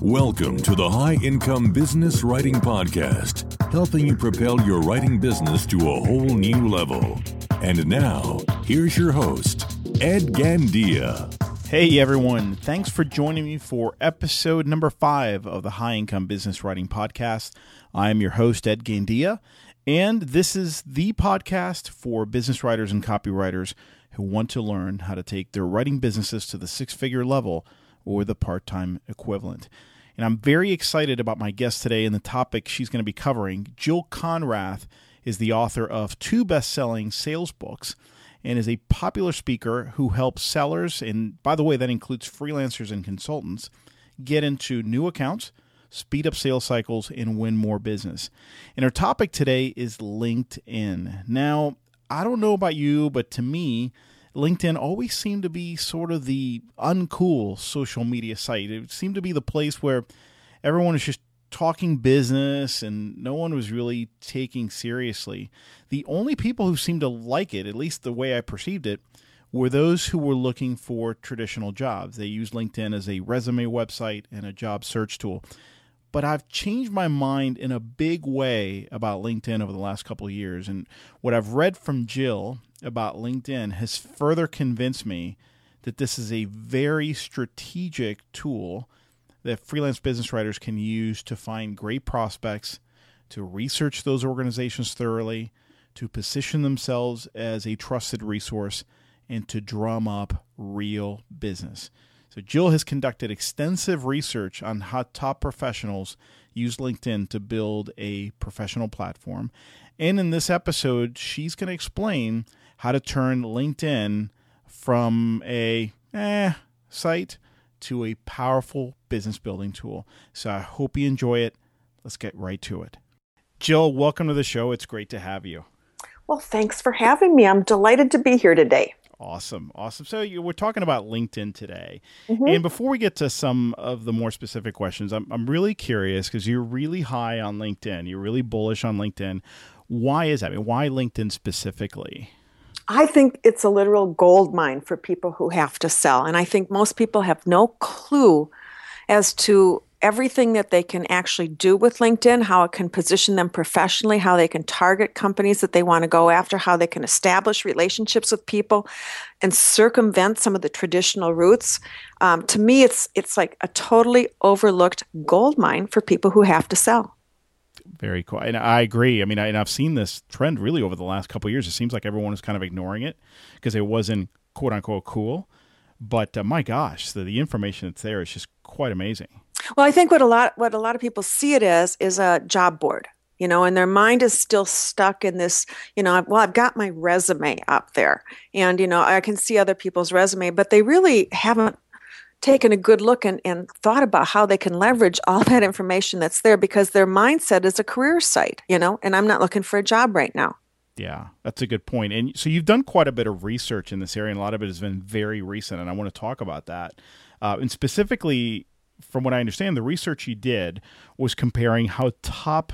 Welcome to the High Income Business Writing Podcast, helping you propel your writing business to a whole new level. And now, here's your host, Ed Gandia. Hey everyone, thanks for joining me for episode number five of the High Income Business Writing Podcast. I am your host, Ed Gandia, and this is the podcast for business writers and copywriters who want to learn how to take their writing businesses to the six figure level or the part time equivalent. And I'm very excited about my guest today and the topic she's going to be covering. Jill Konrath is the author of two best selling sales books and is a popular speaker who helps sellers, and by the way, that includes freelancers and consultants, get into new accounts, speed up sales cycles, and win more business. And our topic today is LinkedIn. Now, I don't know about you, but to me, LinkedIn always seemed to be sort of the uncool social media site. It seemed to be the place where everyone was just talking business and no one was really taking seriously. The only people who seemed to like it, at least the way I perceived it, were those who were looking for traditional jobs. They used LinkedIn as a resume website and a job search tool. But I've changed my mind in a big way about LinkedIn over the last couple of years. And what I've read from Jill about LinkedIn has further convinced me that this is a very strategic tool that freelance business writers can use to find great prospects, to research those organizations thoroughly, to position themselves as a trusted resource, and to drum up real business. So, Jill has conducted extensive research on how top professionals use LinkedIn to build a professional platform. And in this episode, she's going to explain how to turn LinkedIn from a eh site to a powerful business building tool. So I hope you enjoy it. Let's get right to it. Jill, welcome to the show. It's great to have you. Well, thanks for having me. I'm delighted to be here today. Awesome. Awesome. So you, we're talking about LinkedIn today. Mm-hmm. And before we get to some of the more specific questions, I'm, I'm really curious because you're really high on LinkedIn. You're really bullish on LinkedIn. Why is that? I mean, why LinkedIn specifically? I think it's a literal gold mine for people who have to sell. And I think most people have no clue as to everything that they can actually do with LinkedIn, how it can position them professionally, how they can target companies that they want to go after, how they can establish relationships with people and circumvent some of the traditional routes. Um, to me, it's it's like a totally overlooked gold mine for people who have to sell. Very cool. And I agree. I mean, I, and I've seen this trend really over the last couple years. It seems like everyone is kind of ignoring it because it wasn't quote unquote cool. But uh, my gosh, the, the information that's there is just quite amazing. Well, I think what a lot what a lot of people see it as is a job board you know, and their mind is still stuck in this, you know, well, I've got my resume up there and, you know, I can see other people's resume, but they really haven't taken a good look and, and thought about how they can leverage all that information that's there because their mindset is a career site, you know, and I'm not looking for a job right now. Yeah, that's a good point. And so you've done quite a bit of research in this area, and a lot of it has been very recent, and I want to talk about that. Uh, and specifically, from what I understand, the research you did was comparing how top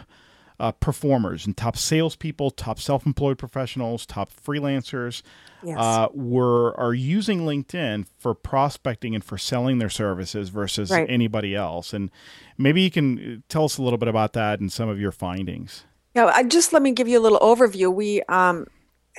uh, performers and top salespeople, top self-employed professionals, top freelancers yes. uh, were are using LinkedIn for prospecting and for selling their services versus right. anybody else. And maybe you can uh, tell us a little bit about that and some of your findings. Yeah, I just let me give you a little overview. We um,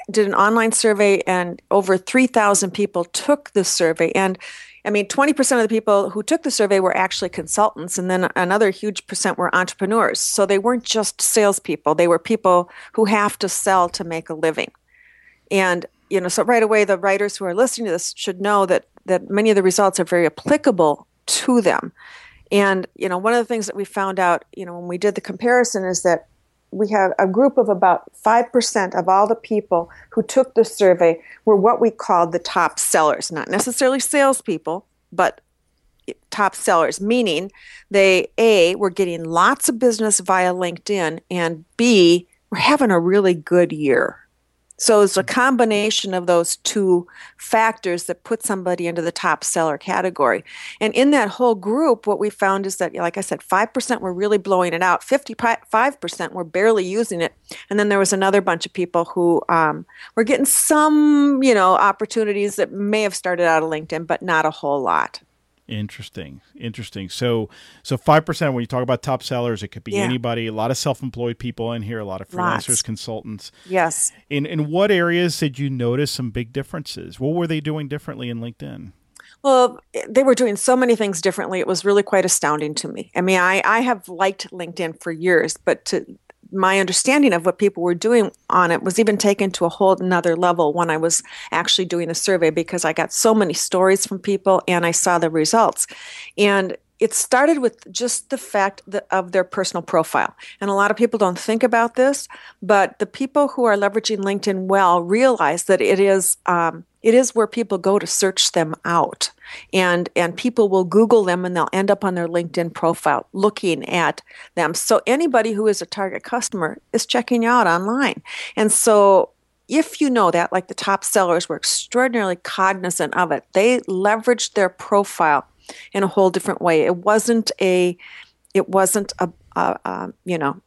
did an online survey, and over three thousand people took the survey, and I mean, 20% of the people who took the survey were actually consultants, and then another huge percent were entrepreneurs. So they weren't just salespeople, they were people who have to sell to make a living. And, you know, so right away, the writers who are listening to this should know that, that many of the results are very applicable to them. And, you know, one of the things that we found out, you know, when we did the comparison is that we have a group of about 5% of all the people who took the survey were what we called the top sellers, not necessarily salespeople, but top sellers, meaning they, A, were getting lots of business via LinkedIn, and B, were having a really good year. So it's a combination of those two factors that put somebody into the top seller category. And in that whole group, what we found is that, like I said, 5% were really blowing it out, 55% were barely using it. And then there was another bunch of people who um, were getting some, you know, opportunities that may have started out of LinkedIn, but not a whole lot. Interesting. Interesting. So so 5% when you talk about top sellers it could be Yeah. anybody, a lot of self-employed people in here, a lot of freelancers, Lots. consultants. Yes. In in what areas did you notice some big differences? What were they doing differently in LinkedIn? Well, they were doing so many things differently. It was really quite astounding to me. I mean, I, I have liked LinkedIn for years, but to my understanding of what people were doing on it was even taken to a whole another level when I was actually doing the survey because I got so many stories from people and I saw the results. And it started with just the fact of their personal profile. And a lot of people don't think about this, but the people who are leveraging LinkedIn well realize that it is um, it is where people go to search them out, and and people will Google them and they'll end up on their LinkedIn profile looking at them. So anybody who is a target customer is checking you out online, and so if you know that, like the top sellers were extraordinarily cognizant of it, they leveraged their profile in a whole different way. It wasn't a, it wasn't a, a, a you know,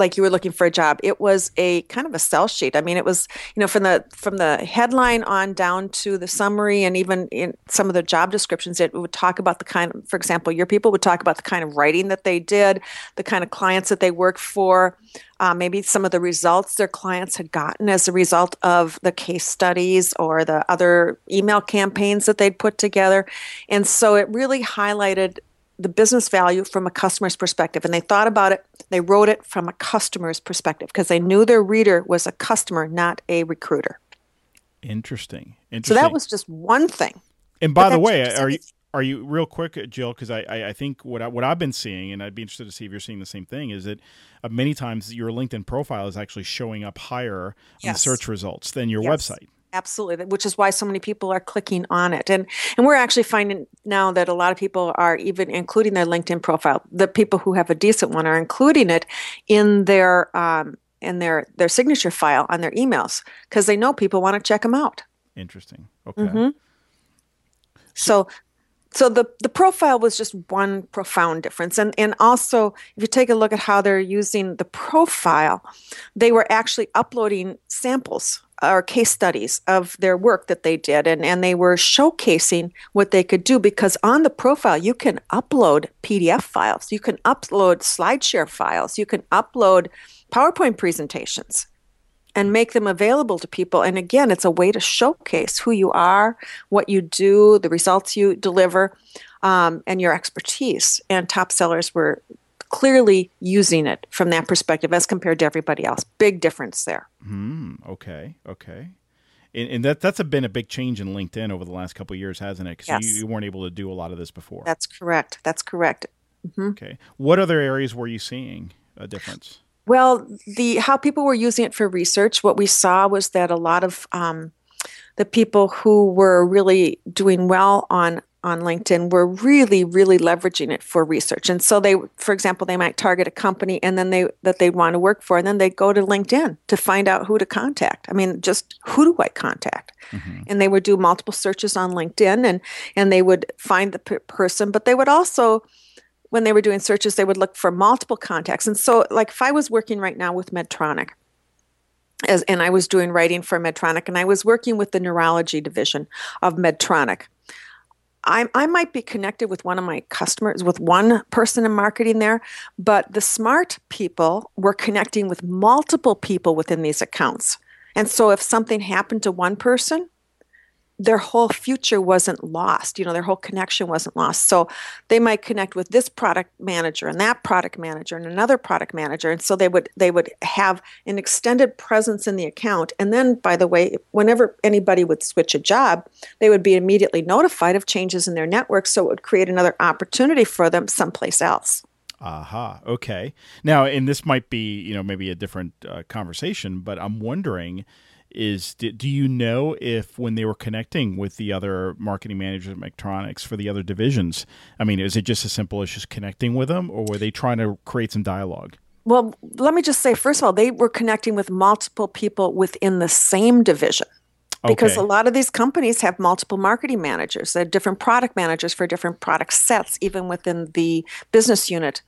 like you were looking for a job. It was a kind of a sell sheet. I mean, it was you know from the from the headline on down to the summary, and even in some of the job descriptions, it would talk about the kind of, for example, your people would talk about the kind of writing that they did, the kind of clients that they worked for. Uh, maybe some of the results their clients had gotten as a result of the case studies or the other email campaigns that they'd put together. And so it really highlighted the business value from a customer's perspective. And they thought about it, they wrote it from a customer's perspective because they knew their reader was a customer, not a recruiter. Interesting. So that was just one thing. And by the way, are you are you real quick, Jill? Because I, I I think what I, what I've been seeing, and I'd be interested to see if you're seeing the same thing, is that uh, many times your LinkedIn profile is actually showing up higher on the search results than your Yes. website. Absolutely, which is why so many people are clicking on it, and and we're actually finding now that a lot of people are even including their LinkedIn profile. The people who have a decent one are including it in their um, in their their signature file on their emails because they know people want to check them out. Interesting. Okay. Mm-hmm. So so the the profile was just one profound difference and and also if you take a look at how they're using the profile they were actually uploading samples or case studies of their work that they did and and they were showcasing what they could do because on the profile you can upload PDF files you can upload SlideShare files you can upload PowerPoint presentations and make them available to people. And again, it's a way to showcase who you are, what you do, the results you deliver, um, and your expertise. And top sellers were clearly using it from that perspective as compared to everybody else. Big difference there. Hmm. Okay. Okay. And, and that that's a, been a big change in LinkedIn over the last couple of years, hasn't it? Because Yes. you, you weren't able to do a lot of this before. That's correct. That's correct. okay. What other areas were you seeing a difference? Well, the how people were using it for research, what we saw was that a lot of um, the people who were really doing well on on LinkedIn were really, really leveraging it for research. And so they, for example, they might target a company and then they that they want to work for, and then they go to LinkedIn to find out who to contact. I mean, just who do I contact? Mm-hmm. And they would do multiple searches on LinkedIn, and and they would find the p- person, but they would also when they were doing searches, they would look for multiple contacts. And so, like, if I was working right now with Medtronic, as and I was doing writing for Medtronic, and I was working with the neurology division of Medtronic, I, I might be connected with one of my customers, with one person in marketing there, but the smart people were connecting with multiple people within these accounts. And so, if something happened to one person, their whole future wasn't lost. You know, their whole connection wasn't lost. So they might connect with this product manager and that product manager and another product manager. And so they would they would have an extended presence in the account. And then by the way, whenever anybody would switch a job, they would be immediately notified of changes in their network. So it would create another opportunity for them someplace else. Aha. Okay. Now, and this might be, you know, maybe a different uh, conversation, but I'm wondering is do, do you know if when they were connecting with the other marketing managers at Medtronics for the other divisions, I mean, is it just as simple as just connecting with them or were they trying to create some dialogue? Well, let me just say, first of all, they were connecting with multiple people within the same division. Because Okay. a lot of these companies have multiple marketing managers. They have different product managers for different product sets, even within the business unit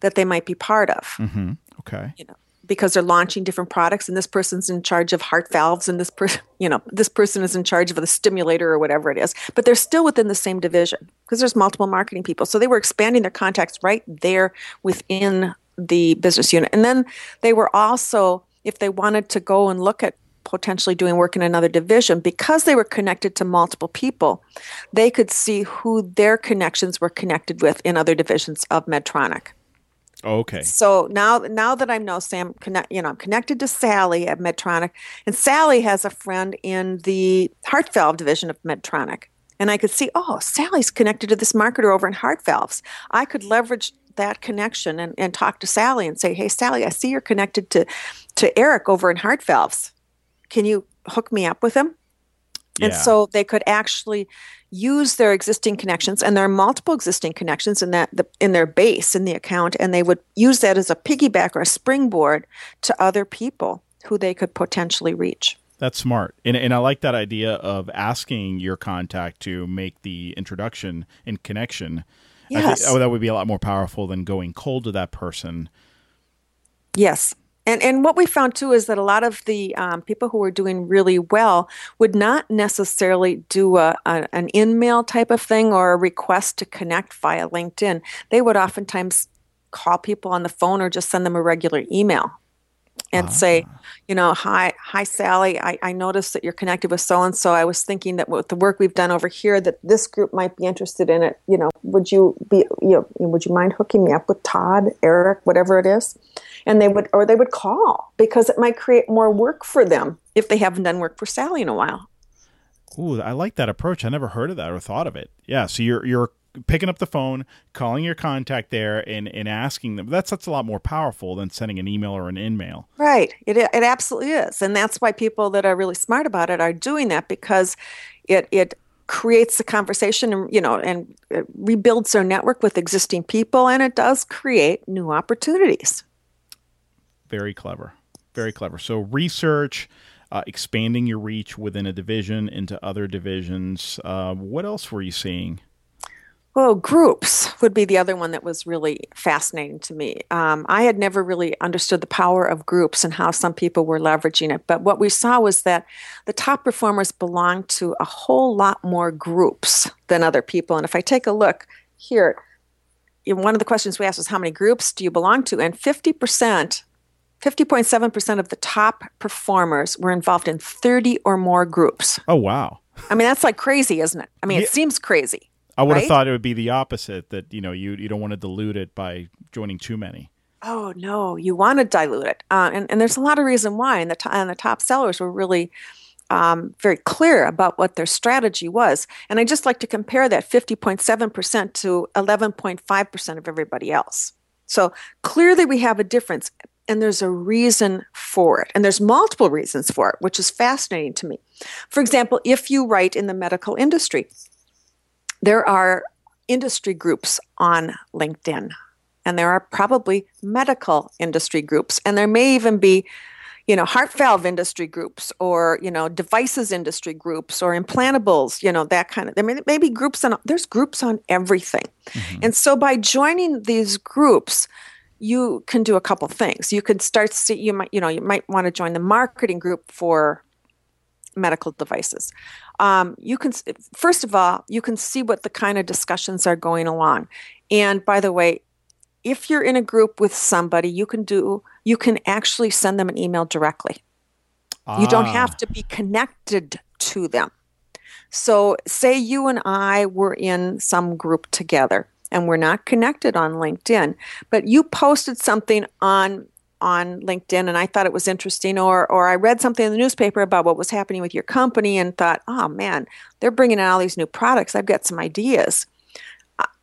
that they might be part of. Mm-hmm. Okay. You know. Because they're launching different products and this person's in charge of heart valves and this person you know this person is in charge of the stimulator or whatever it is but they're still within the same division because there's multiple marketing people. So they were expanding their contacts right there within the business unit. And then they were also if they wanted to go and look at potentially doing work in another division because they were connected to multiple people they could see who their connections were connected with in other divisions of medtronic Okay. so now, now that I know Sam, connect, you know, I'm connected to Sally at Medtronic, and Sally has a friend in the heart valve division of Medtronic, and I could see, oh, Sally's connected to this marketer over in heart valves. I could leverage that connection and, and talk to Sally and say, hey, Sally, I see you're connected to to Eric over in heart valves. Can you hook me up with him? And Yeah. so they could actually use their existing connections, and there are multiple existing connections in that the, in their base in the account, and they would use that as a piggyback or a springboard to other people who they could potentially reach. That's smart. And, and I like that idea of asking your contact to make the introduction and connection. I Yes. think, oh, that would be a lot more powerful than going cold to that person. Yes. And, and what we found too is that a lot of the um, people who were doing really well would not necessarily do a, a, an in mail type of thing or a request to connect via LinkedIn. They would oftentimes call people on the phone or just send them a regular email and ah. say, you know, hi, hi, Sally. I, I noticed that you're connected with so and so. I was thinking that with the work we've done over here, that this group might be interested in it. You know, would you be, you know, would you mind hooking me up with Todd, Eric, whatever it is? And they would, or they would call because it might create more work for them if they haven't done work for Sally in a while. Ooh, I like that approach. I never heard of that or thought of it. Yeah, so you're you're picking up the phone, calling your contact there, and and asking them. That's that's a lot more powerful than sending an email or an in-mail. Right. It it absolutely is, and that's why people that are really smart about it are doing that because it it creates a conversation and you know and it rebuilds their network with existing people and it does create new opportunities. Very clever. Very clever. So research, uh, expanding your reach within a division into other divisions. Uh, what else were you seeing? Oh, groups would be the other one that was really fascinating to me. Um, I had never really understood the power of groups and how some people were leveraging it. But what we saw was that the top performers belonged to a whole lot more groups than other people. And if I take a look here, one of the questions we asked was how many groups do you belong to? And 50%, 50.7% of the top performers were involved in 30 or more groups. Oh wow. I mean, that's like crazy, isn't it? I mean, Yeah. it seems crazy. I would have Right? thought it would be the opposite that you know you you don't want to dilute it by joining too many. Oh no, you want to dilute it, uh, and and there's a lot of reason why. And the to- and the top sellers were really um, very clear about what their strategy was. And I just like to compare that 50.7 percent to 11.5 percent of everybody else. So clearly we have a difference, and there's a reason for it, and there's multiple reasons for it, which is fascinating to me. For example, if you write in the medical industry, there are industry groups on LinkedIn and there are probably medical industry groups and there may even be you know heart valve industry groups or you know devices industry groups or implantables you know that kind of there may, may be groups on there's groups on everything. Mm-hmm. And so by joining these groups you can do a couple things. You could start see you might you know you might want to join the marketing group for medical devices um, you can first of all you can see what the kind of discussions are going along. And by the way if you're in a group with somebody you can do you can actually send them an email directly. You don't Ah, have to be connected to them. So say you and i were in some group together and we're not connected on linkedin but you posted something on on LinkedIn and I thought it was interesting or or I read something in the newspaper about what was happening with your company and thought, "Oh man, they're bringing out all these new products. I've got some ideas."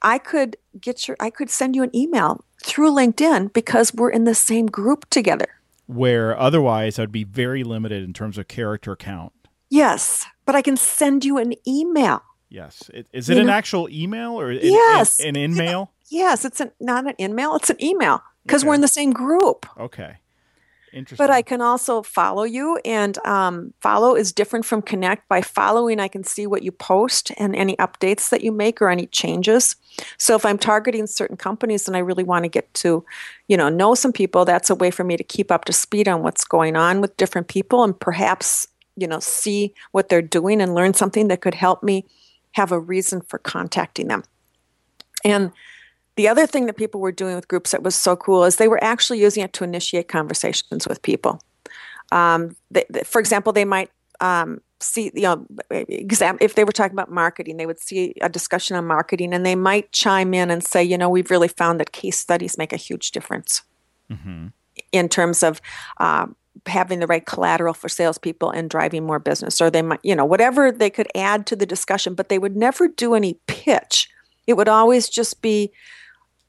I- could get your I could send you an email through LinkedIn because we're in the same group together. where otherwise I'd be very limited in terms of character count. Yes, but I can send you an email. Yes. Is it You an know- actual email or Yes. an, an in mail? Yes, it's an, not an email, it's an email because we're in the same group. Okay. Interesting. But I can also follow you, and um, follow is different from connect. By following, I can see what you post and any updates that you make or any changes. So if I'm targeting certain companies and I really want to get to, you know, know some people, that's a way for me to keep up to speed on what's going on with different people and perhaps, you know, see what they're doing and learn something that could help me have a reason for contacting them. And the other thing that people were doing with groups that was so cool is they were actually using it to initiate conversations with people. Um, they, they, for example, they might um, see, you know, exam- if they were talking about marketing, they would see a discussion on marketing and they might chime in and say, you know, we've really found that case studies make a huge difference mm-hmm. in terms of um, having the right collateral for salespeople and driving more business, or they might, you know, whatever they could add to the discussion, but they would never do any pitch. It would always just be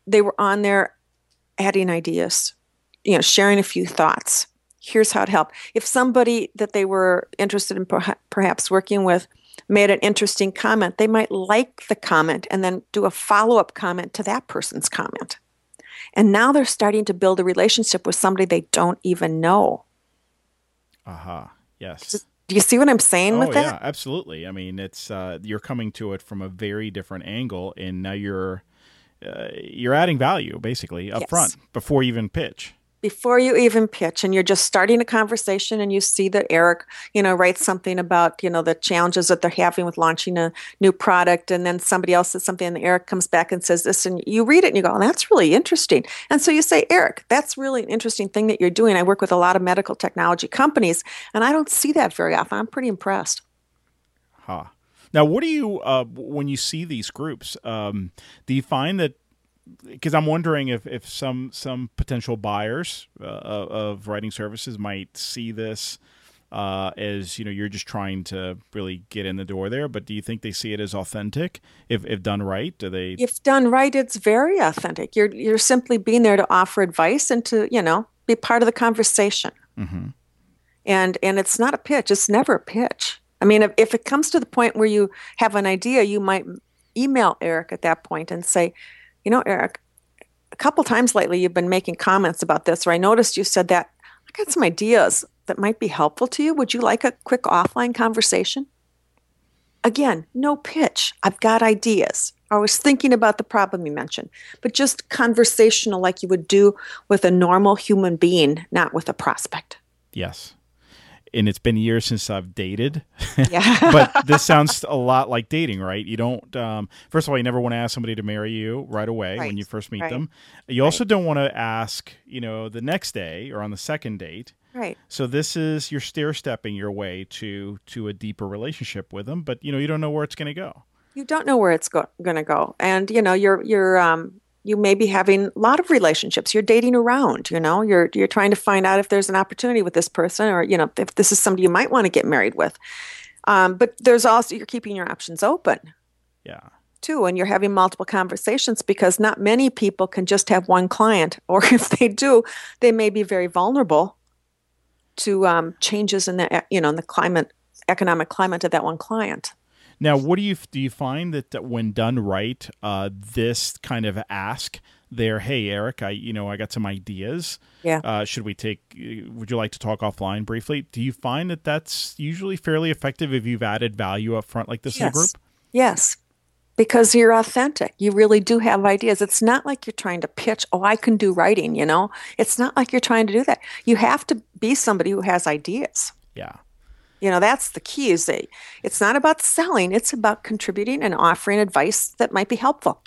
they were on there adding ideas, you know, sharing a few thoughts. Here's how it helped. If somebody that they were interested in perhaps working with made an interesting comment, they might like the comment and then do a follow up comment to that person's comment. And now they're starting to build a relationship with somebody they don't even know. Aha. Uh-huh. Yes. Do you see what I'm saying oh, with that? Yeah, absolutely. I mean, it's uh, you're coming to it from a very different angle, and now you're uh, you're adding value basically up yes. front before you even pitch before you even pitch and you're just starting a conversation and you see that Eric, you know, writes something about, you know, the challenges that they're having with launching a new product and then somebody else says something and Eric comes back and says this and you read it and you go, oh, that's really interesting. And so you say, Eric, that's really an interesting thing that you're doing. I work with a lot of medical technology companies and I don't see that very often. I'm pretty impressed. Huh. Now, what do you uh, when you see these groups? Um, do you find that because I'm wondering if, if some some potential buyers uh, of writing services might see this uh, as you know you're just trying to really get in the door there, but do you think they see it as authentic if if done right? Do they? If done right, it's very authentic. You're you're simply being there to offer advice and to you know be part of the conversation. Mm-hmm. And and it's not a pitch. It's never a pitch. I mean, if, if it comes to the point where you have an idea, you might email Eric at that point and say, you know, Eric, a couple times lately you've been making comments about this, or I noticed you said that. I got some ideas that might be helpful to you. Would you like a quick offline conversation? Again, no pitch. I've got ideas. I was thinking about the problem you mentioned, but just conversational like you would do with a normal human being, not with a prospect. Yes and it's been years since I've dated. Yeah. but this sounds a lot like dating, right? You don't. Um, first of all, you never want to ask somebody to marry you right away right. when you first meet right. them. You also right. don't want to ask, you know, the next day or on the second date. Right. So this is you're stair stepping your way to to a deeper relationship with them, but you know you don't know where it's going to go. You don't know where it's go- going to go, and you know you're you're um, you may be having a lot of relationships. You're dating around you know? You're you're trying to find out if there's an opportunity with this person or you know if this is somebody you might want to get married with. Um, but there's also you're keeping your options open. Yeah. Too and you're having multiple conversations because not many people can just have one client or if they do they may be very vulnerable to um, changes in the you know in the climate economic climate of that one client now, what do you do? You find that, when done right, uh, this kind of ask there, hey Eric, I you know I got some ideas. Yeah. Uh, should we take? Would you like to talk offline briefly? Do you find that that's usually fairly effective if you've added value up front like this yes. in a group? Yes. Because you're authentic. You really do have ideas. It's not like you're trying to pitch, oh, I can do writing, you know? It's not like you're trying to do that. You have to be somebody who has ideas. Yeah. You know, that's the key is that it's not about selling, it's about contributing and offering advice that might be helpful.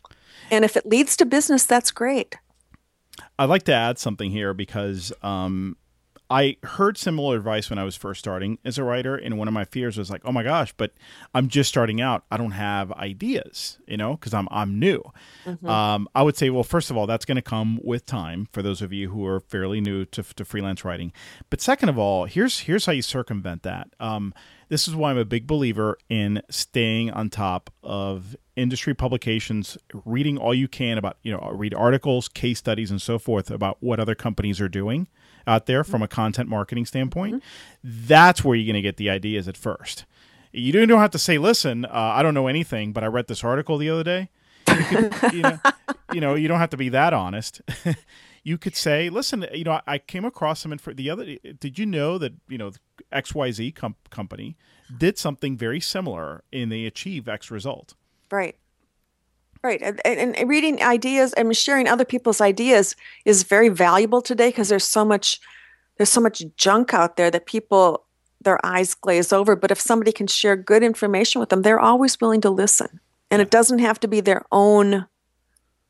And if it leads to business, that's great. I'd like to add something here because um, I heard similar advice when I was first starting as a writer, and one of my fears was like, "Oh my gosh, but I'm just starting out. I don't have ideas, you know, because I'm I'm new." Mm-hmm. Um, I would say, well, first of all, that's going to come with time for those of you who are fairly new to, to freelance writing. But second of all, here's here's how you circumvent that. Um, this is why I'm a big believer in staying on top of industry publications, reading all you can about, you know, read articles, case studies, and so forth about what other companies are doing out there from a content marketing standpoint. Mm-hmm. That's where you're going to get the ideas at first. You don't have to say, listen, uh, I don't know anything, but I read this article the other day. You, know, you know, you don't have to be that honest. you could say, listen, you know, I came across some info. The other, did you know that you know X Y Z com- company did something very similar and they achieve X result? Right. Right. And, and reading ideas and sharing other people's ideas is very valuable today because there's so much there's so much junk out there that people their eyes glaze over. But if somebody can share good information with them, they're always willing to listen. And it doesn't have to be their own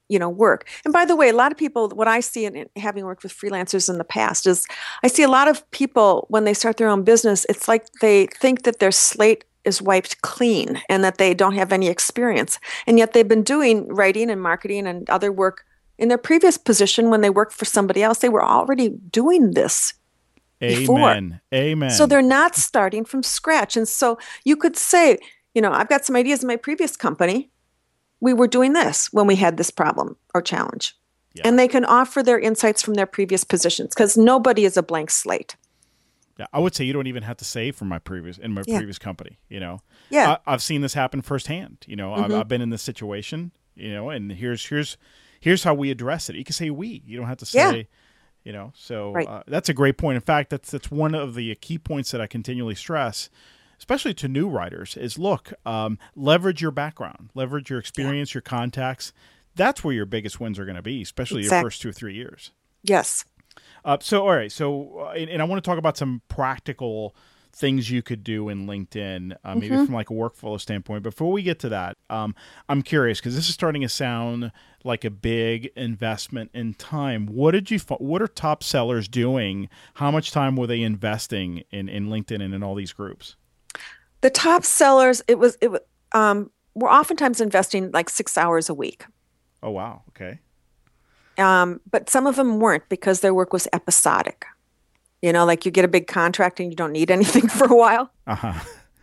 you know work and by the way a lot of people what i see in, in, having worked with freelancers in the past is i see a lot of people when they start their own business it's like they think that their slate is wiped clean and that they don't have any experience and yet they've been doing writing and marketing and other work in their previous position when they worked for somebody else they were already doing this before. amen amen so they're not starting from scratch and so you could say you know i've got some ideas in my previous company we were doing this when we had this problem or challenge. Yeah. And they can offer their insights from their previous positions because nobody is a blank slate. Yeah, I would say you don't even have to say from my previous in my yeah. previous company. You know, yeah, I, have seen this happen firsthand. You know, mm-hmm. I've, I've, been in this situation. You know, and here's here's here's how we address it. You can say we. You don't have to say. Yeah. You know, so right. uh, that's a great point. In fact, that's that's one of the key points that I continually stress especially to new writers, is look, um, leverage your background, leverage your experience, yeah. your contacts. That's where your biggest wins are going to be, especially exactly. your first two or three years. Yes. Uh, so, all right. So, uh, and, and, I want to talk about some practical things you could do in LinkedIn, uh, maybe mm-hmm. from like a workflow standpoint. Before we get to that, um, I'm curious because this is starting to sound like a big investment in time. What did you? What are top sellers doing? How much time were they investing in in LinkedIn and in all these groups? the top sellers it was it um, were oftentimes investing like six hours a week oh wow okay um, but some of them weren't because their work was episodic. You know like you get a big contract and you don't need anything for a while. Uh-huh.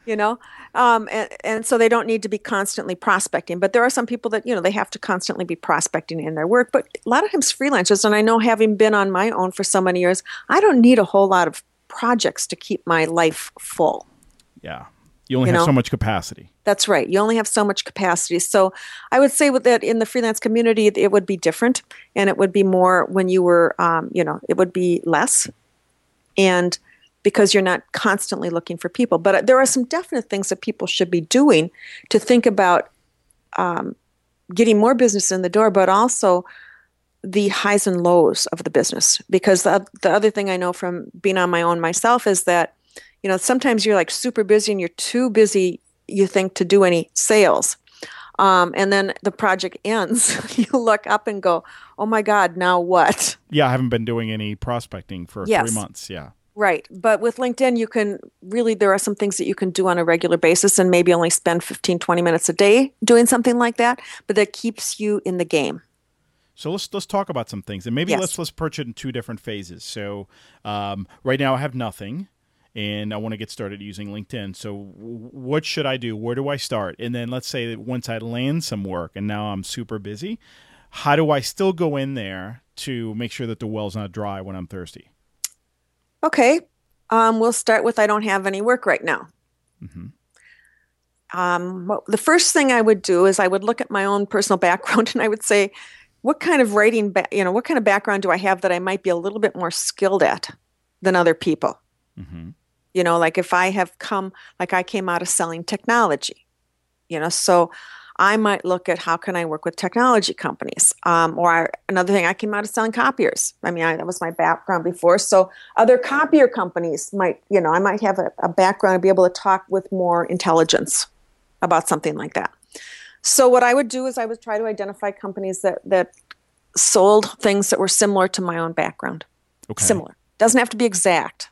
You know? Um, and, and so they don't need to be constantly prospecting. But there are some people that you know they have to constantly be prospecting in their work. But a lot of times freelancers and i know having been on my own for so many years i don't need a whole lot of projects to keep my life full. Yeah. You only you have know? so much capacity. That's right. You only have so much capacity. So I would say with that in the freelance community, it would be different, and it would be more when you were, um, you know, it would be less, and because you're not constantly looking for people. But uh, there are some definite things that people should be doing to think about um, getting more business in the door, but also the highs and lows of the business. Because the, the other thing I know from being on my own myself is that you know sometimes you're like super busy and you're too busy you think to do any sales um, and then the project ends you look up and go oh my god now what yeah i haven't been doing any prospecting for yes. three months yeah right but with linkedin you can really there are some things that you can do on a regular basis and maybe only spend 15 20 minutes a day doing something like that but that keeps you in the game so let's let's talk about some things, and maybe yes. let's let's approach it in two different phases. So um, right now I have nothing, and I want to get started using LinkedIn. So, what should I do? Where do I start? And then let's say that once I land some work and now I'm super busy, how do I still go in there to make sure that the well's not dry when I'm thirsty? Okay. Um, we'll start with I don't have any work right now. Mm-hmm. Um, well, the first thing I would do is I would look at my own personal background and I would say, what kind of writing, ba- you know, what kind of background do I have that I might be a little bit more skilled at than other people? Mm-hmm. You know, like if I have come, like I came out of selling technology, you know, so I might look at how can I work with technology companies. Um, or I, another thing, I came out of selling copiers. I mean, I, that was my background before. So other copier companies might, you know, I might have a, a background and be able to talk with more intelligence about something like that. So what I would do is I would try to identify companies that that sold things that were similar to my own background. Okay. Similar. Doesn't have to be exact.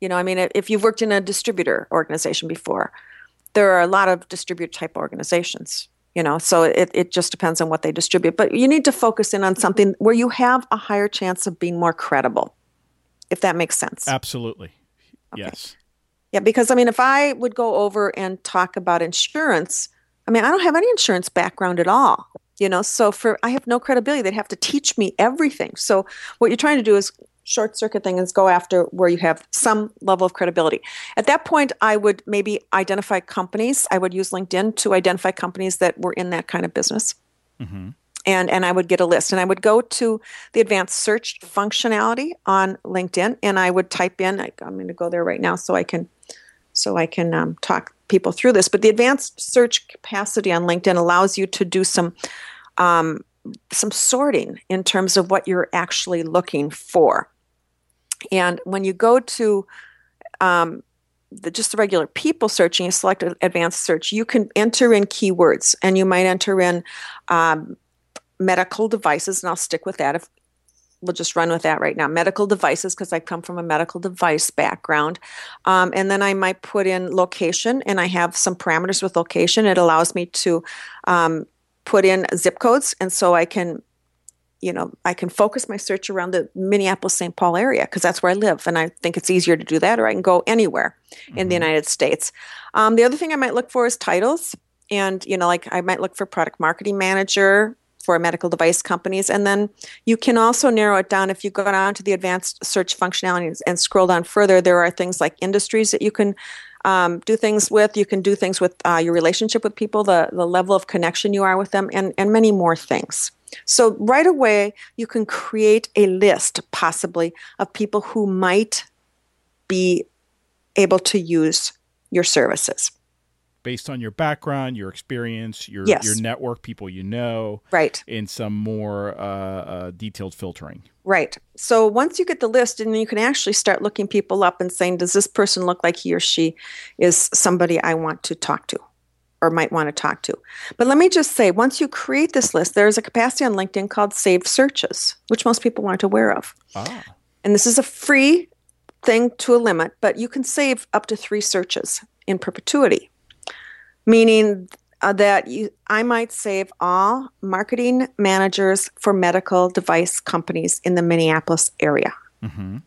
You know, I mean, if you've worked in a distributor organization before, there are a lot of distributor type organizations. You know, so it, it just depends on what they distribute. But you need to focus in on mm-hmm. something where you have a higher chance of being more credible, if that makes sense. Absolutely. Okay. Yes. Yeah, because I mean, if I would go over and talk about insurance, I mean, I don't have any insurance background at all you know so for i have no credibility they'd have to teach me everything so what you're trying to do is short circuit thing is go after where you have some level of credibility. At that point, I would maybe identify companies. I would use LinkedIn to identify companies that were in that kind of business. Mm-hmm. and and I would get a list and I would go to the advanced search functionality on LinkedIn and I would type in I, am going to go there right now so I can so I can um, talk people through this but the advanced search capacity on LinkedIn allows you to do some um, some sorting in terms of what you're actually looking for and when you go to um, the, just the regular people searching, you select advanced search, you can enter in keywords and you might enter in um, medical devices, and I'll stick with that if we'll just run with that right now. Medical devices, because I come from a medical device background. Um, and then I might put in location, and I have some parameters with location. It allows me to um, put in zip codes, and so I can you know, I can focus my search around the Minneapolis St. Paul area because that's where I live. And I think it's easier to do that, or I can go anywhere mm-hmm. in the mm-hmm. United States. Um, the other thing I might look for is titles. And, you know, like I might look for product marketing manager for medical device companies. And then you can also narrow it down if you go down to the advanced search functionality and scroll down further. There are things like industries that you can um, do things with. You can do things with uh, your relationship with people, the, the level of connection you are with them, and, and many more things. So, right away, you can create a list, possibly, of people who might be able to use your services. Based on your background, your experience, your, yes. your network, people you know. Right. In some more uh, uh, detailed filtering. Right. So once you get the list, and you can actually start looking people up and saying, does this person look like he or she is somebody I want to talk to? Or might want to talk to. But let me just say once you create this list, there's a capacity on LinkedIn called saved searches, which most people aren't aware of. Ah. And this is a free thing to a limit, but you can save up to three searches in perpetuity, meaning uh, that you, I might save all marketing managers for medical device companies in the Minneapolis area. Mm-hmm.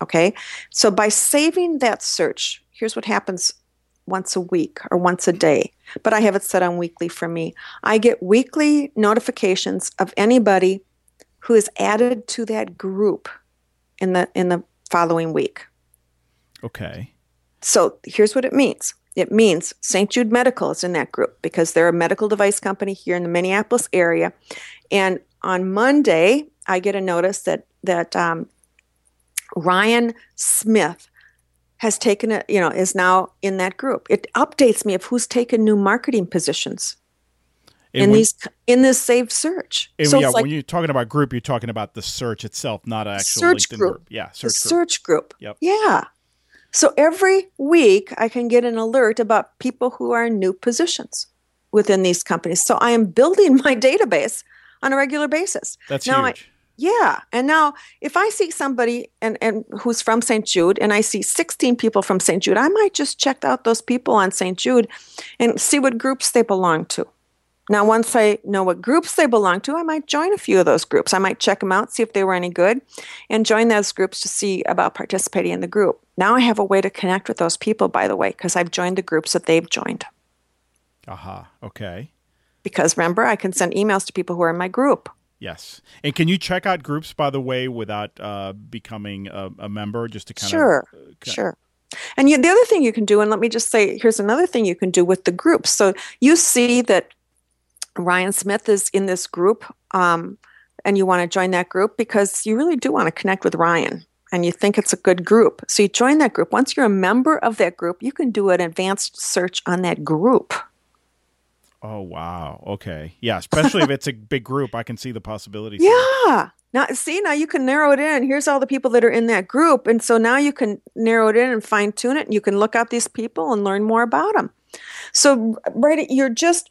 Okay, so by saving that search, here's what happens once a week or once a day, but I have it set on weekly for me. I get weekly notifications of anybody who is added to that group in the in the following week. Okay. So here's what it means. It means St. Jude Medical is in that group because they're a medical device company here in the Minneapolis area. And on Monday, I get a notice that that um, Ryan Smith has taken it, you know, is now in that group. It updates me of who's taken new marketing positions and in when, these in this saved search. so yeah, like, when you're talking about group, you're talking about the search itself, not an actual search LinkedIn group. group. Yeah, search group. Search group. Yep. Yeah. So every week I can get an alert about people who are in new positions within these companies. So I am building my database on a regular basis. That's now huge. I, yeah. And now if I see somebody and, and who's from St. Jude and I see 16 people from St. Jude, I might just check out those people on St. Jude and see what groups they belong to. Now, once I know what groups they belong to, I might join a few of those groups. I might check them out, see if they were any good, and join those groups to see about participating in the group. Now I have a way to connect with those people, by the way, because I've joined the groups that they've joined. Aha. Uh-huh. Okay. Because remember, I can send emails to people who are in my group. Yes. And can you check out groups, by the way, without uh, becoming a, a, member, just to kind sure, of. Sure. Uh, sure. And you, the other thing you can do, and let me just say, here's another thing you can do with the groups. So you see that Ryan Smith is in this group, um, and you want to join that group because you really do want to connect with Ryan and you think it's a good group. So you join that group. Once you're a member of that group, you can do an advanced search on that group. Oh wow. Okay. Yeah, especially if it's a big group, I can see the possibilities. Yeah. Now see now you can narrow it in. Here's all the people that are in that group and so now you can narrow it in and fine tune it and you can look up these people and learn more about them. So right you're just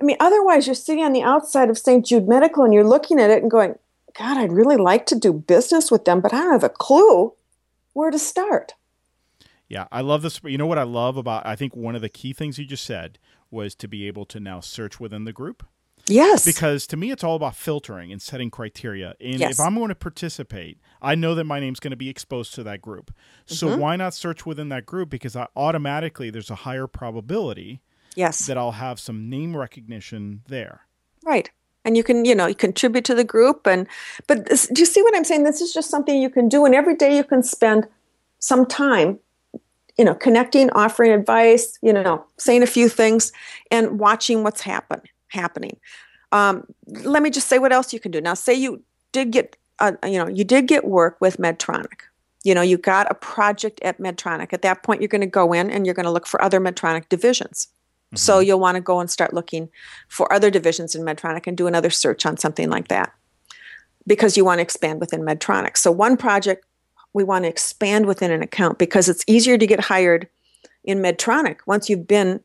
I mean otherwise you're sitting on the outside of St. Jude Medical and you're looking at it and going, "God, I'd really like to do business with them, but I don't have a clue where to start." Yeah, I love this. You know what I love about I think one of the key things you just said was to be able to now search within the group. Yes. Because to me, it's all about filtering and setting criteria. And yes. if I'm going to participate, I know that my name's going to be exposed to that group. So mm-hmm. why not search within that group? Because I, automatically, there's a higher probability yes. that I'll have some name recognition there. Right. And you can, you know, you contribute to the group. And, but this, do you see what I'm saying? This is just something you can do. And every day you can spend some time you know, connecting, offering advice, you know, saying a few things, and watching what's happen happening. um, let me just say what else you can do. Now, say you did get, uh, you know, you did get work with Medtronic. You know, you got a project at Medtronic. At that point, you're going to go in and you're going to look for other Medtronic divisions. Mm-hmm. So you'll want to go and start looking for other divisions in Medtronic and do another search on something like that because you want to expand within Medtronic. So one project we want to expand within an account because it's easier to get hired in Medtronic once you've been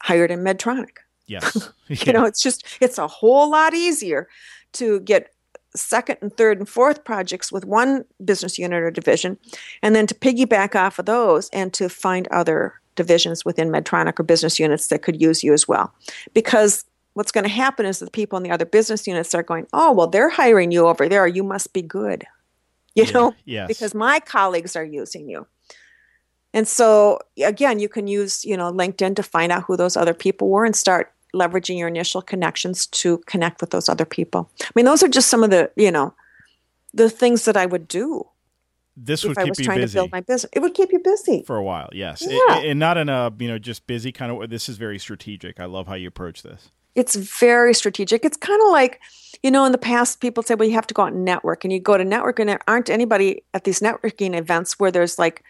hired in Medtronic. Yes. Yeah. you know, it's just it's a whole lot easier to get second and third and fourth projects with one business unit or division and then to piggyback off of those and to find other divisions within Medtronic or business units that could use you as well. Because what's going to happen is the people in the other business units are going, "Oh, well they're hiring you over there, you must be good." You Yeah. know, Yes. because my colleagues are using you. And so again, you can use, you know, LinkedIn to find out who those other people were and start leveraging your initial connections to connect with those other people. I mean, those are just some of the, you know, the things that I would do this would if I keep was you trying busy to build my business. It would keep you busy. for a while. Yes. Yeah. A- and not in a, you know, just busy kind of way. This is very strategic. I love how you approach this. It's very strategic. It's kind of like, you know, in the past, people say, well, you have to go out and network. And you go to network, and there aren't anybody at these networking events where there's like,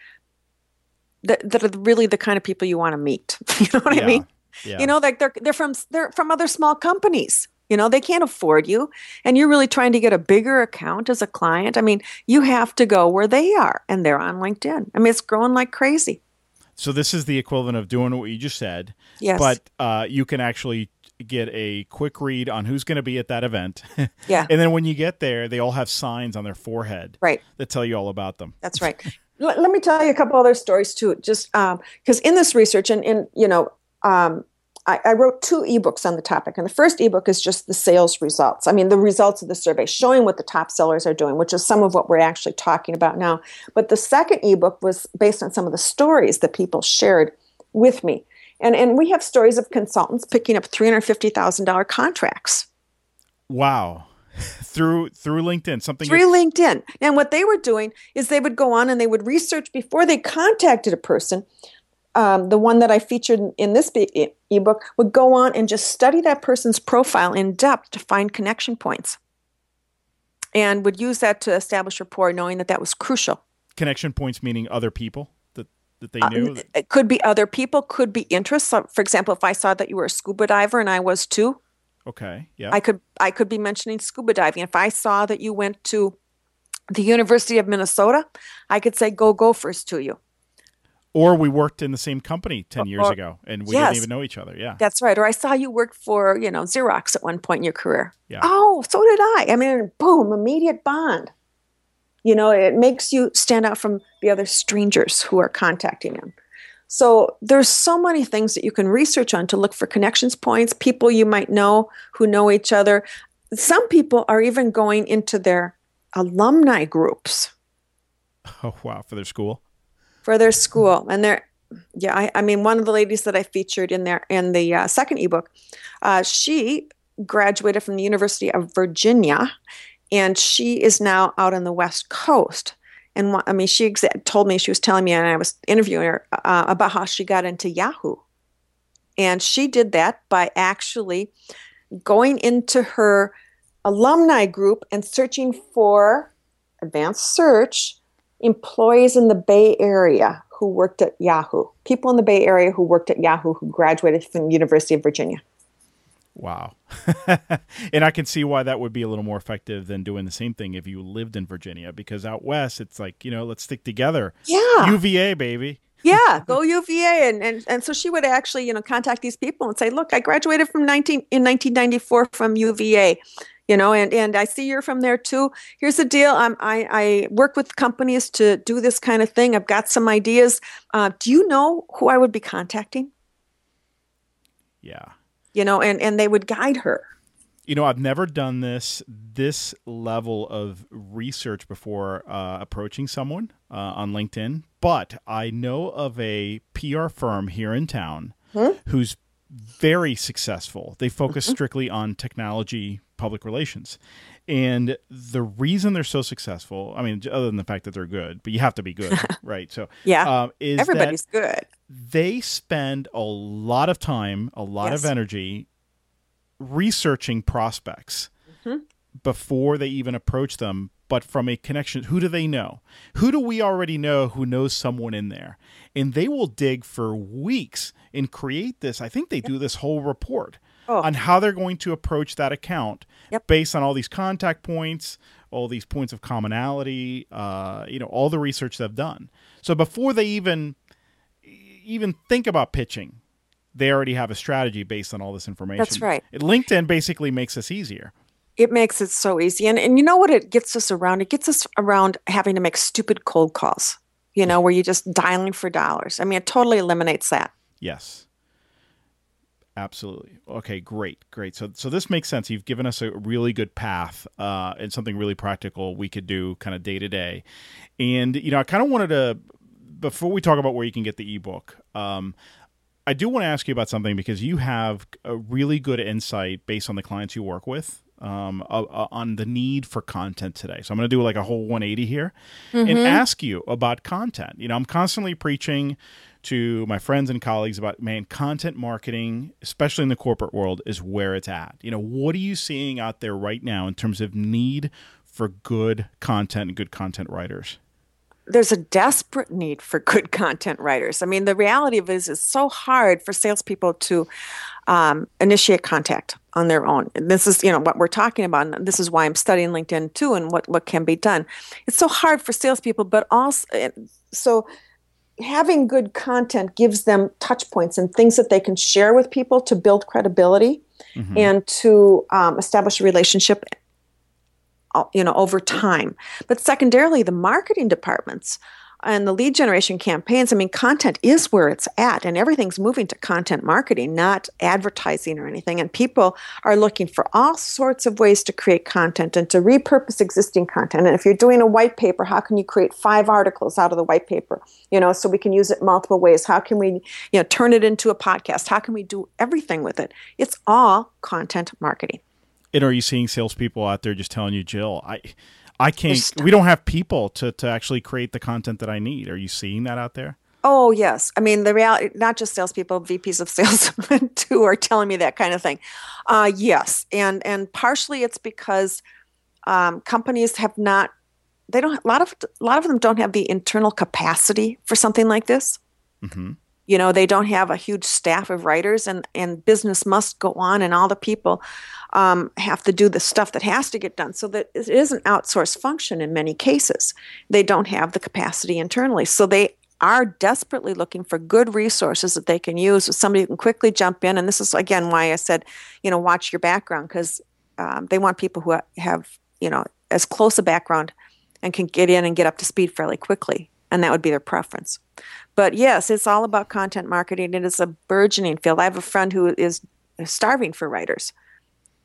that, that are really the kind of people you want to meet. you know what yeah. I mean? Yeah. You know, like they're they're from they're from other small companies. You know, they can't afford you, and you're really trying to get a bigger account as a client. I mean, you have to go where they are, and they're on LinkedIn. I mean, it's growing like crazy. so this is the equivalent of doing what you just said, Yes, but uh, you can actually get a quick read on who's going to be at that event. yeah, and then when you get there, they all have signs on their forehead right. that tell you all about them. That's right. let, let me tell you a couple other stories too. Just because in this research, and in you know, um, I, I wrote two ebooks on the topic, and the first ebook is just the sales results. I mean, the results of the survey, showing what the top sellers are doing, which is some of what we're actually talking about now. But the second ebook was based on some of the stories that people shared with me, and and we have stories of consultants picking up three hundred fifty thousand dollar contracts. Wow. through through LinkedIn, something through LinkedIn. And what they were doing is they would go on and they would research before they contacted a person. Um, the one that I featured in this e- ebook would go on and just study that person's profile in depth to find connection points, and would use that to establish rapport, knowing that that was crucial. connection points meaning other people that they Uh, knew. it could be other people, could be interests. For example, if I saw that you were a scuba diver and I was too, okay. Yeah. I could I could be mentioning scuba diving. If I saw that you went to the University of Minnesota, I could say go Gophers to you. or we worked in the same company 10 years or- ago and we Yes. didn't even know each other. Yeah. That's right. Or I saw you worked for, you know, Xerox at one point in your career. Yeah. Oh, so did I. I mean, boom, immediate bond. You know, it makes you stand out from the other strangers who are contacting them. So there's so many things that you can research on to look for connections points, people you might know who know each other. Some people are even going into their alumni groups Oh, wow. For their school. for their school and they're yeah I, I mean one of the ladies that i featured in there in the uh, second ebook uh, she graduated from the university of virginia and she is now out on the west coast and i mean she exa- told me she was telling me and i was interviewing her uh, about how she got into yahoo and she did that by actually going into her alumni group and searching for advanced search employees in the Bay Area who worked at Yahoo, people in the Bay Area who worked at Yahoo who graduated from the University of Virginia. Wow. and I can see why that would be a little more effective than doing the same thing if you lived in Virginia because out west it's like, you know, let's stick together. Yeah. UVA, baby. yeah, go UVA. And, and, and so she would actually, you know, contact these people and say, look, I graduated from 19, in 1994 from UVA, you know, and, and I see you're from there too. Here's the deal. I'm, I, I work with companies to do this kind of thing. I've got some ideas. Uh, do you know who I would be contacting? Yeah. You know, and, and they would guide her. You know, I've never done this this level of research before uh, approaching someone uh, on LinkedIn, but I know of a PR firm here in town who's very successful. They focus strictly on technology public relations. And the reason they're so successful, I mean, other than the fact that they're good, but you have to be good, right? So, Yeah. um, is Everybody's good. they spend a lot of time, a lot Yes. of energy researching prospects mm-hmm. Before they even approach them, but from a connection. Who do they know? Who do we already know who knows someone in there? And they will dig for weeks and create this. I think they do this whole report oh. on how they're going to approach that account yep. based on all these contact points, all these points of commonality, uh, you know, all the research they've done. So before they even even think about pitching, they already have a strategy based on all this information. That's right. LinkedIn basically makes this easier. It makes it so easy. And and you know what it gets us around? It gets us around having to make stupid cold calls, you know, where you're just dialing for dollars. I mean, it totally eliminates that. Yes. Absolutely. Okay, great, great. So, so this makes sense. You've given us a really good path uh, and something really practical we could do kind of day to day. And you know, I kind of wanted to before we talk about where you can get the ebook. Um, I do want to ask you about something because you have a really good insight based on the clients you work with um, uh, uh, on the need for content today. So I'm going to do like a whole 180 here mm-hmm. and ask you about content. You know, I'm constantly preaching to my friends and colleagues about man content marketing especially in the corporate world is where it's at you know what are you seeing out there right now in terms of need for good content and good content writers there's a desperate need for good content writers. I mean, the reality of it is it's so hard for salespeople to um, initiate contact on their own. And this is, you know, what we're talking about. And this is why I'm studying LinkedIn too, and what what can be done. It's so hard for salespeople, but also so having good content gives them touch points and things that they can share with people to build credibility mm-hmm. and to um, establish a relationship uh, you know over time but secondarily the marketing departments and the lead generation campaigns, I mean, content is where it's at, and everything's moving to content marketing, not advertising or anything. And people are looking for all sorts of ways to create content and to repurpose existing content. And if you're doing a white paper, how can you create five articles out of the white paper? You know, so we can use it multiple ways. How can we, you know, turn it into a podcast? How can we do everything with it? It's all content marketing. And are you seeing salespeople out there just telling you, Jill, I I can't. We don't have people to to actually create the content that I need. Are you seeing that out there? Oh yes, I mean the reality. Not just salespeople, VPs of sales too are telling me that kind of thing. Uh, yes, and and partially it's because um, companies have not. They don't. A lot of a lot of them don't have the internal capacity for something like this. Mm-hmm you know they don't have a huge staff of writers and and business must go on and all the people um, have to do the stuff that has to get done so that it is an outsourced function in many cases. They don't have the capacity internally so they are desperately looking for good resources that they can use with somebody who can quickly jump in and this is again why i said you know watch your background because um, they want people who have you know as close a background and can get in and get up to speed fairly quickly and that would be their preference but yes, it's all about content marketing. It is a burgeoning field. I have a friend who is starving for writers.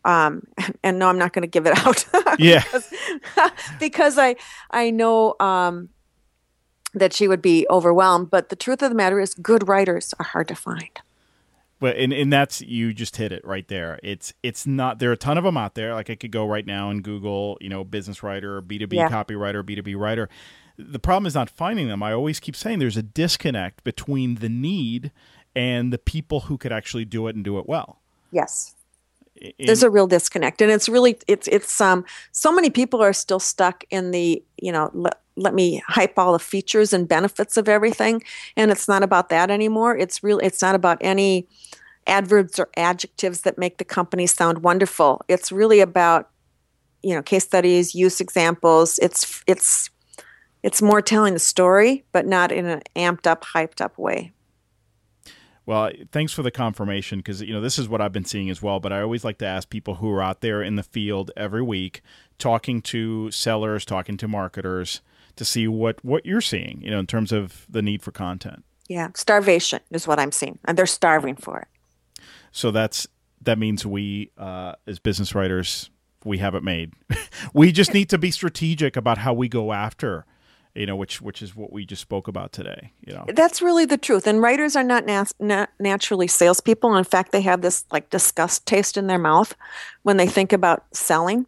Um, and no, I'm not going to give it out. yeah. because, because I, I know um, that she would be overwhelmed. But the truth of the matter is, good writers are hard to find. But and, and that's you just hit it right there. It's it's not there are a ton of them out there. Like I could go right now and Google, you know, business writer, B two B copywriter, B two B writer the problem is not finding them. I always keep saying there's a disconnect between the need and the people who could actually do it and do it well. Yes. In, there's a real disconnect and it's really it's it's um so many people are still stuck in the you know let, let me hype all the features and benefits of everything and it's not about that anymore it's real it's not about any adverbs or adjectives that make the company sound wonderful it's really about you know case studies use examples it's it's it's more telling the story, but not in an amped up, hyped up way. Well, thanks for the confirmation because you know this is what I've been seeing as well. But I always like to ask people who are out there in the field every week, talking to sellers, talking to marketers, to see what what you're seeing. You know, in terms of the need for content. Yeah, starvation is what I'm seeing, and they're starving for it. So that's that means we, uh, as business writers, we have it made. we just need to be strategic about how we go after you know, which which is what we just spoke about today. You know, that's really the truth. And writers are not nat- naturally salespeople. In fact, they have this like disgust taste in their mouth when they think about selling.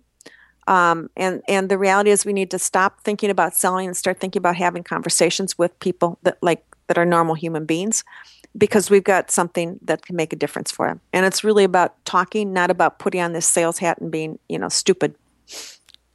Um, and and the reality is, we need to stop thinking about selling and start thinking about having conversations with people that like that are normal human beings, because we've got something that can make a difference for them. And it's really about talking, not about putting on this sales hat and being, you know, stupid.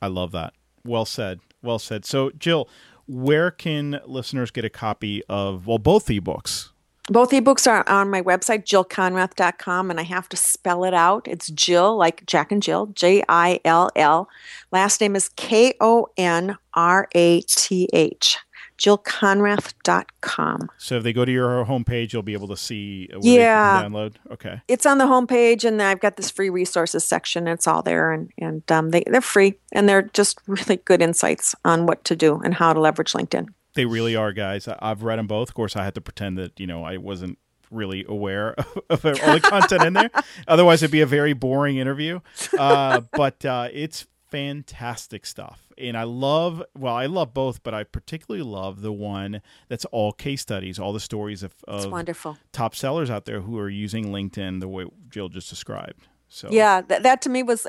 I love that. Well said. Well said. So, Jill, where can listeners get a copy of, well, both ebooks? Both ebooks are on my website, jillkonrath.com, and I have to spell it out. It's Jill, like Jack and Jill, J I L L. Last name is K O N R A T H jillkonrath.com. So if they go to your homepage, you'll be able to see yeah. download. Okay. It's on the homepage, and I've got this free resources section. It's all there, and and um, they they're free, and they're just really good insights on what to do and how to leverage LinkedIn. They really are, guys. I've read them both. Of course, I had to pretend that you know I wasn't really aware of, all the content in there. Otherwise, it'd be a very boring interview. Uh, but uh, it's fantastic stuff. And I love, well, I love both, but I particularly love the one that's all case studies, all the stories of, of wonderful top sellers out there who are using LinkedIn the way Jill just described. So yeah, that, that to me was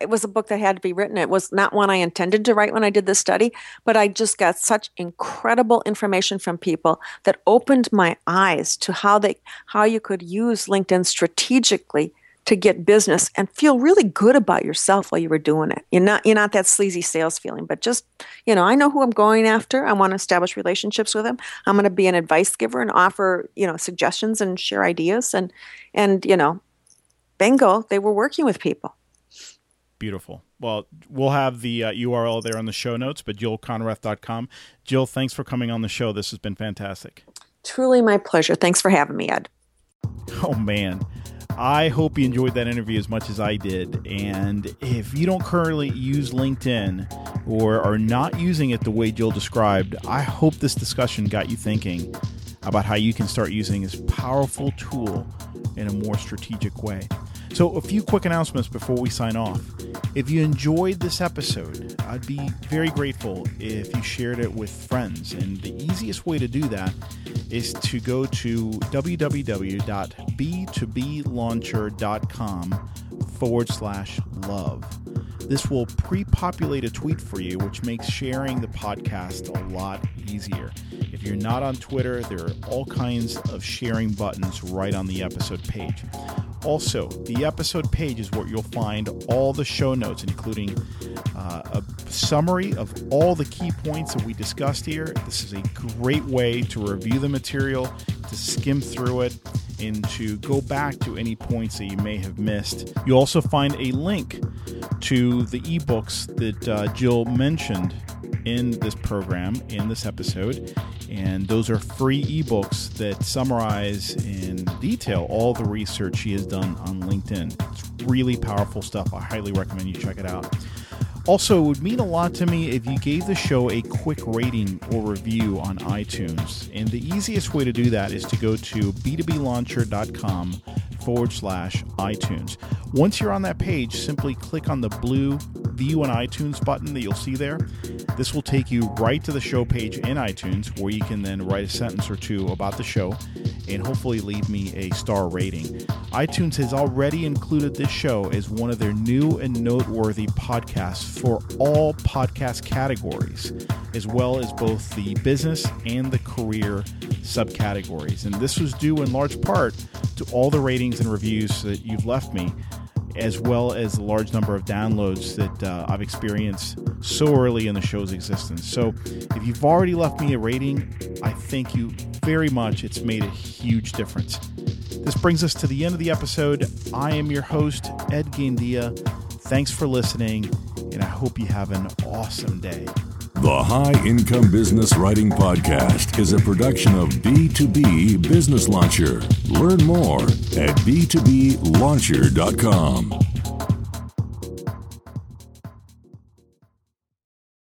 it was a book that had to be written. It was not one I intended to write when I did this study, but I just got such incredible information from people that opened my eyes to how they how you could use LinkedIn strategically to get business and feel really good about yourself while you were doing it. You're not you're not that sleazy sales feeling, but just you know, I know who I'm going after. I want to establish relationships with them. I'm going to be an advice giver and offer you know suggestions and share ideas and and you know, bingo, they were working with people. Beautiful. Well, we'll have the uh, URL there on the show notes, but jillkonrath.com. Jill, thanks for coming on the show. This has been fantastic. Truly my pleasure. Thanks for having me, Ed. Oh, man. I hope you enjoyed that interview as much as I did. And if you don't currently use LinkedIn or are not using it the way Jill described, I hope this discussion got you thinking about how you can start using this powerful tool in a more strategic way. So, a few quick announcements before we sign off. If you enjoyed this episode, I'd be very grateful if you shared it with friends. And the easiest way to do that is to go to www.b2blauncher.com forward slash love. This will pre populate a tweet for you, which makes sharing the podcast a lot easier. If you're not on Twitter, there are all kinds of sharing buttons right on the episode page. Also, the episode page is where you'll find all the show notes, including uh, a summary of all the key points that we discussed here. This is a great way to review the material, to skim through it, and to go back to any points that you may have missed. You'll also find a link to the ebooks that uh, Jill mentioned in this program, in this episode. And those are free ebooks that summarize in detail all the research she has done on LinkedIn. It's really powerful stuff. I highly recommend you check it out. Also, it would mean a lot to me if you gave the show a quick rating or review on iTunes. And the easiest way to do that is to go to b2blauncher.com forward slash iTunes. Once you're on that page, simply click on the blue View on iTunes button that you'll see there. This will take you right to the show page in iTunes where you can then write a sentence or two about the show and hopefully leave me a star rating. iTunes has already included this show as one of their new and noteworthy podcasts for all podcast categories, as well as both the business and the career subcategories. And this was due in large part to all the ratings and reviews that you've left me as well as the large number of downloads that uh, I've experienced so early in the show's existence. So, if you've already left me a rating, I thank you very much. It's made a huge difference. This brings us to the end of the episode. I am your host, Ed Gandia. Thanks for listening, and I hope you have an awesome day. The High Income Business Writing Podcast is a production of B2B Business Launcher. Learn more at b2blauncher.com.